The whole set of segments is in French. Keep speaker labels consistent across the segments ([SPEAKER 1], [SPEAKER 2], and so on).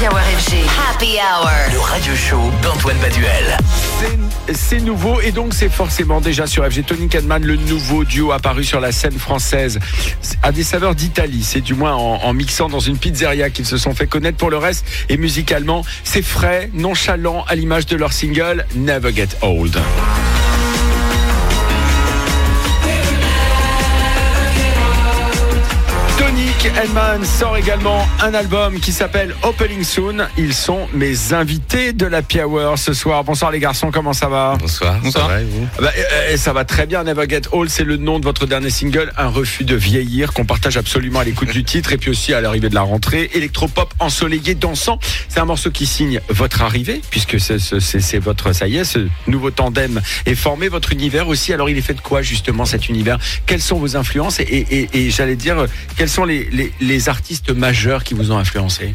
[SPEAKER 1] Happy Hour FG. Happy Hour.
[SPEAKER 2] Le radio show d'Antoine Baduel.
[SPEAKER 3] C'est- nouveau et donc c'est forcément déjà sur FG Tony Cadman, le nouveau duo apparu sur la scène française à des saveurs d'Italie. C'est du moins en, en mixant dans une pizzeria qu'ils se sont fait connaître pour le reste. Et musicalement, c'est frais, nonchalant à l'image de leur single Never Get Old. Tonic Hellman sort également un album qui s'appelle Opening Soon. Ils sont mes invités de la Hour ce soir. Bonsoir les garçons, comment ça va?
[SPEAKER 4] Bonsoir,
[SPEAKER 5] Bonsoir.
[SPEAKER 4] ça va et vous?
[SPEAKER 3] Bah, euh, ça va très bien, Never Get Old, c'est le nom de votre dernier single, Un refus de vieillir, qu'on partage absolument à l'écoute du titre et puis aussi à l'arrivée de la rentrée. Électropop ensoleillé, dansant, c'est un morceau qui signe votre arrivée, puisque c'est c'est- c'est- c'est votre, ça y est, ce nouveau tandem est formé, votre univers aussi. Alors il est fait de quoi justement cet univers? Quelles sont vos influences? Et, et- et- et j'allais dire, quels sont les, les- les artistes majeurs qui vous ont influencé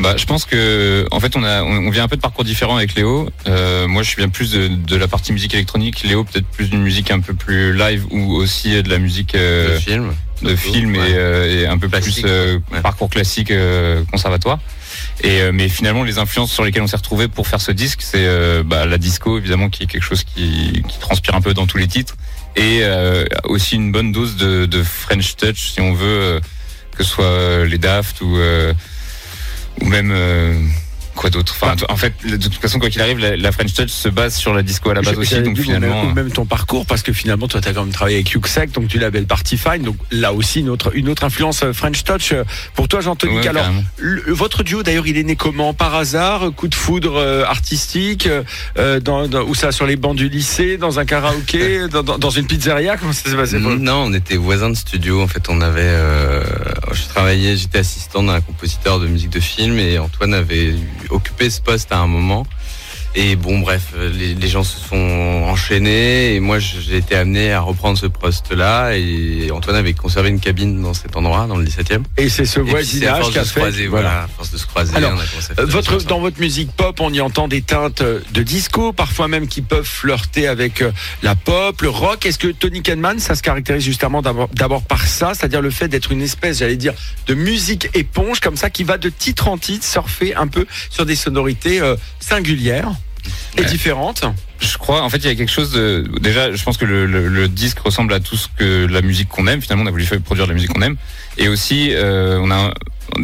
[SPEAKER 5] Bah, je pense que, en fait, on a, on, vient un peu de parcours différents avec Léo. Euh, moi, je viens plus de, de la partie musique électronique. Léo, peut-être plus d'une musique un peu plus live ou aussi de la musique euh,
[SPEAKER 4] film
[SPEAKER 5] de film et,
[SPEAKER 4] Ouais.
[SPEAKER 5] euh, et un peu
[SPEAKER 4] Classique,
[SPEAKER 5] plus euh,
[SPEAKER 4] ouais.
[SPEAKER 5] parcours classique euh, conservatoire. Et euh, mais finalement, les influences sur lesquelles on s'est retrouvé pour faire ce disque, c'est euh, bah, la disco évidemment, qui est quelque chose qui, qui transpire un peu dans tous les titres, et euh, aussi une bonne dose de, de French touch, si on veut, que ce soit les Daft ou ou même quoi d'autre. Enfin, en fait, de toute façon, quoi qu'il arrive, la, French touch se base sur la disco à la base aussi, donc finalement.
[SPEAKER 3] ou même ton parcours, parce que finalement, toi, tu as quand même travaillé avec Yuxek, donc tu label Party Fine, donc là aussi une autre, une autre influence euh, French Touch. euh, Pour toi, Jean-Tonic,
[SPEAKER 5] Ouais,
[SPEAKER 3] alors, le- votre duo, d'ailleurs, il est né comment Par hasard Coup de foudre euh, artistique euh, dans, dans- Où ça Sur les bancs du lycée Dans un karaoké dans, dans- dans une pizzeria? Comment ça s'est passé pour-
[SPEAKER 4] Non, on était voisins de studio. En fait, on avait. Euh, je travaillais, j'étais assistant d'un compositeur de musique de film et Antoine avait occupé ce poste à un moment. Et bon, bref, les, les gens se sont enchaînés et moi j'ai été amené à reprendre ce poste-là. Et Antoine avait conservé une cabine dans cet endroit, dans le 17e.
[SPEAKER 3] Et c'est ce voisinage qui a fait.
[SPEAKER 4] croiser, voilà, à force de se croiser,
[SPEAKER 3] Alors,
[SPEAKER 4] on a
[SPEAKER 3] Euh, Votre, dans votre musique pop, on y entend des teintes euh, de disco, parfois même qui peuvent flirter avec euh, la pop, le rock. Est-ce que Tony Kenman, ça se caractérise justement d'abord d'abord par ça, c'est-à-dire le fait d'être une espèce, j'allais dire, de musique éponge comme ça, qui va de titre en titre surfer un peu sur des sonorités euh, singulières? Et
[SPEAKER 5] Ouais.
[SPEAKER 3] différentes.
[SPEAKER 5] Je crois, en fait, il y a quelque chose de. Déjà, je pense que le, le- le disque ressemble à tout ce que la musique qu'on aime. Finalement, on a voulu faire produire de la musique qu'on aime. Et aussi, euh, on a.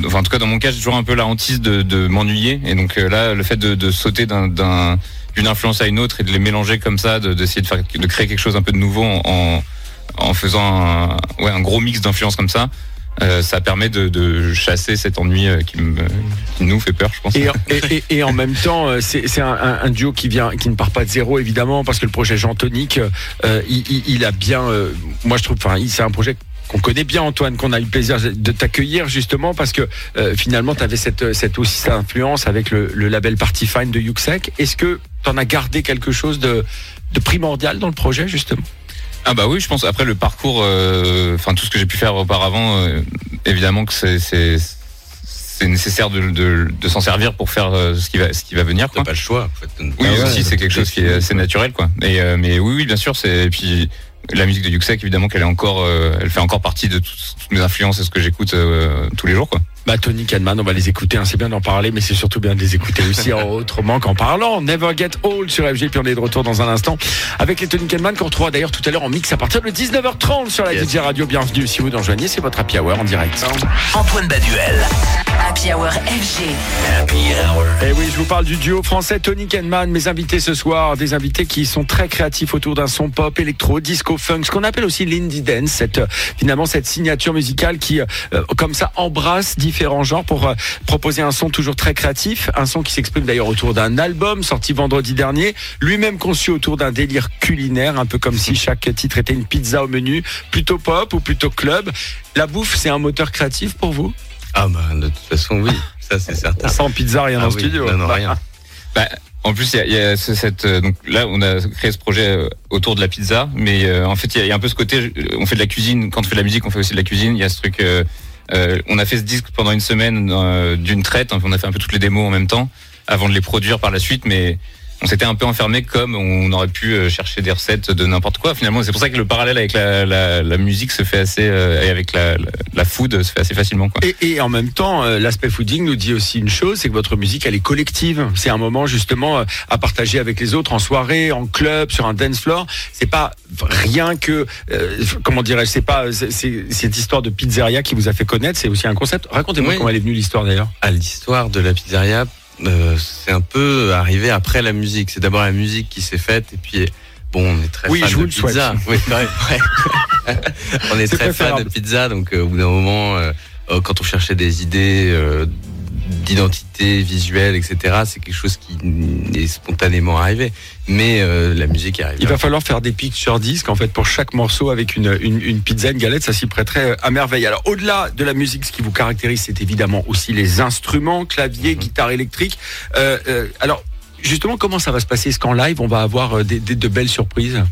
[SPEAKER 5] Enfin, en tout cas, dans mon cas, j'ai toujours un peu la hantise de, de m'ennuyer. Et donc euh, là, le fait de, de sauter d'un- d'un- d'une influence à une autre et de les mélanger comme ça, de- d'essayer de, faire, de créer quelque chose un peu de nouveau en, en faisant un, ouais, un gros mix d'influences comme ça, euh, ça permet de, chasser cet ennui euh, qui, nous fait peur, je pense.
[SPEAKER 3] Et, en même temps, euh, c'est un, duo qui vient, ne part pas de zéro évidemment, parce que le projet Jean Tonic, il, a bien, moi je trouve, enfin, c'est un projet qu'on connaît bien Antoine, qu'on a eu le plaisir de t'accueillir justement parce que finalement tu avais cette, aussi cette influence avec le, label Party Fine de Yuxek. Est-ce que tu en as gardé quelque chose de primordial dans le projet justement?
[SPEAKER 5] Ah bah oui, je pense. Après le parcours, euh, enfin tout ce que j'ai pu faire auparavant, euh, évidemment que c'est c'est c'est nécessaire de, de, de s'en servir pour faire euh, ce qui va ce qui va venir. Quoi.
[SPEAKER 4] pas le choix. En fait.
[SPEAKER 5] Oui,
[SPEAKER 4] Ah ouais,
[SPEAKER 5] aussi c'est quelque chose qui est assez naturel, quoi. Et euh, mais oui, oui, bien sûr, c'est et puis la musique de Yuxek, évidemment qu'elle est encore, euh, elle fait encore partie de tout- toutes mes influences et ce que j'écoute euh, tous les jours, quoi.
[SPEAKER 3] Bah Tony Kahneman, on va les écouter, hein. c'est bien d'en parler, mais c'est surtout bien de les écouter aussi en- autrement qu'en parlant. Never Get Old sur FG, puis on est de retour dans un instant avec les Tony Kahneman qu'on retrouvera d'ailleurs tout à l'heure en mix à partir de 19h30 sur la
[SPEAKER 4] Yes.
[SPEAKER 3] DJ Radio. Bienvenue si vous nous rejoignez, c'est votre Happy Hour en direct.
[SPEAKER 2] Antoine Baduel.
[SPEAKER 1] Happy Hour FG.
[SPEAKER 2] Happy Hour.
[SPEAKER 3] Et oui, je vous parle du duo français Tony Kenman, mes invités ce soir, des invités qui sont très créatifs autour d'un son pop, électro, disco, funk, ce qu'on appelle aussi l'indie dance, cette, finalement cette signature musicale qui, euh, comme ça, embrasse différents genres pour euh, proposer un son toujours très créatif, un son qui s'exprime d'ailleurs autour d'un album sorti vendredi dernier, lui-même conçu autour d'un délire culinaire, un peu comme si chaque titre était une pizza au menu, plutôt pop ou plutôt club. La bouffe, c'est un moteur créatif pour vous?
[SPEAKER 4] Ah bah de toute façon oui, ça c'est certain.
[SPEAKER 3] Sans pizza, rien
[SPEAKER 4] Ah
[SPEAKER 3] dans le
[SPEAKER 4] oui,
[SPEAKER 3] studio.
[SPEAKER 4] non, non, rien.
[SPEAKER 5] Bah, en plus, il y a, il y a ce- cette euh, donc là, on a créé ce projet euh, autour de la pizza, mais euh, en fait, il y, a- il y a un peu ce côté. On fait de la cuisine. Quand on fait de la musique, on fait aussi de la cuisine. Il y a ce truc. euh, euh, on a fait ce disque pendant une semaine euh, d'une traite. On a fait un peu toutes les démos en même temps avant de les produire par la suite, mais on s'était un peu enfermé comme on aurait pu euh, chercher des recettes de n'importe quoi. Finalement, c'est pour ça que le parallèle avec la, la, la musique se fait assez euh, et avec la, la, la food se fait assez facilement. Quoi.
[SPEAKER 3] Et, et en même temps, euh, l'aspect fooding nous dit aussi une chose, c'est que votre musique, elle est collective. C'est un moment justement à partager avec les autres en soirée, en club, sur un dance floor. C'est pas rien que, euh, comment dirais-je, c'est pas c'est- c'est cette histoire de pizzeria qui vous a fait connaître. C'est aussi un concept. Racontez-moi
[SPEAKER 4] Oui.
[SPEAKER 3] comment elle est venue l'histoire d'ailleurs.
[SPEAKER 4] à l'histoire de la pizzeria, euh, c'est un peu arrivé après la musique. C'est d'abord la musique qui s'est faite et puis bon, on est très
[SPEAKER 3] Oui,
[SPEAKER 4] fan
[SPEAKER 3] je vous
[SPEAKER 4] de
[SPEAKER 3] le souhaite.
[SPEAKER 4] pizza. Oui, ouais, ouais. on est, très fan de pizza, donc euh, au bout d'un moment, euh, euh, quand on cherchait des idées euh, d'identité visuelle, etc., c'est quelque chose qui est spontanément arrivé. Mais euh, la musique est arrivée.
[SPEAKER 3] Il va falloir faire des picture disques en fait pour chaque morceau avec une, une, une pizza, une galette, ça s'y prêterait euh, à merveille. Alors au-delà de la musique, ce qui vous caractérise, c'est évidemment aussi les instruments, clavier,
[SPEAKER 4] Mhm.
[SPEAKER 3] guitare électrique. Euh, euh, alors justement, comment ça va se passer Est-ce qu'en live, on va avoir des, des- de belles surprises?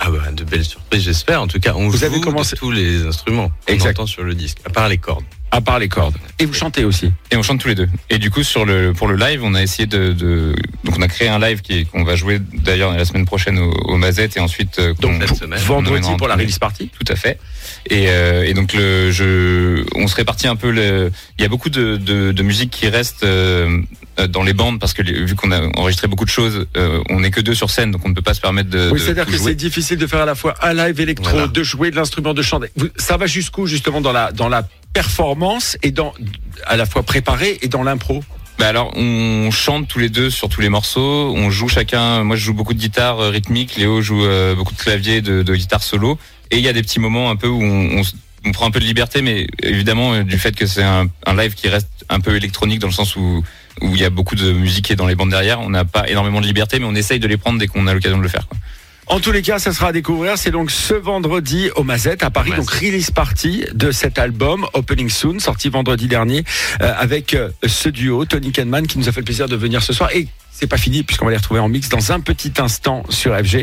[SPEAKER 4] Ah bah, de belles surprises, j'espère. En tout cas, on
[SPEAKER 3] Vous
[SPEAKER 4] joue
[SPEAKER 3] avez commencé-
[SPEAKER 4] tous les instruments qu'on entend sur le disque, à part les cordes.
[SPEAKER 3] À part les cordes. Et vous chantez aussi.
[SPEAKER 5] Et on chante tous les deux. Et du coup, sur le pour le live, on a essayé de, de donc on a créé un live qui qu'on va jouer d'ailleurs la semaine prochaine au, au Mazette et ensuite euh,
[SPEAKER 3] Donc
[SPEAKER 4] cette semaine,
[SPEAKER 3] vendredi pour la release party.
[SPEAKER 5] Tout à fait. Et, euh, et donc le, je, on se répartit un peu. Le, il y a beaucoup de, de, de musique qui reste euh, dans les bandes parce que vu qu'on a enregistré beaucoup de choses, euh, on n'est que deux sur scène, donc on ne peut pas se permettre de.
[SPEAKER 3] Oui, c'est-à-dire que c'est difficile de faire à la fois un live électro,
[SPEAKER 4] Voilà.
[SPEAKER 3] de jouer de l'instrument, de chanter. Vous- Ça va jusqu'où justement dans la dans la performance et dans à la fois préparé et dans l'impro.
[SPEAKER 5] Bah alors, on chante tous les deux sur tous les morceaux. On joue chacun. Moi, je joue beaucoup de guitare euh, rythmique. Léo joue euh, beaucoup de clavier, de, guitare solo. Et il y a des petits moments un peu où on, prend un peu de liberté, mais évidemment euh, du fait que c'est un, live qui reste un peu électronique dans le sens où où il y a beaucoup de musique est dans les bandes derrière. On n'a pas énormément de liberté, mais on essaye de les prendre dès qu'on a l'occasion de le faire.
[SPEAKER 3] En tous les cas, ça sera à découvrir. C'est donc ce vendredi au Mazette à Paris. Donc release party de cet album Opening Soon, sorti vendredi dernier, euh, avec euh, ce duo Tony Kenman qui nous a fait le plaisir de venir ce soir. Et c'est pas fini puisqu'on va les retrouver en mix dans un petit instant sur FG.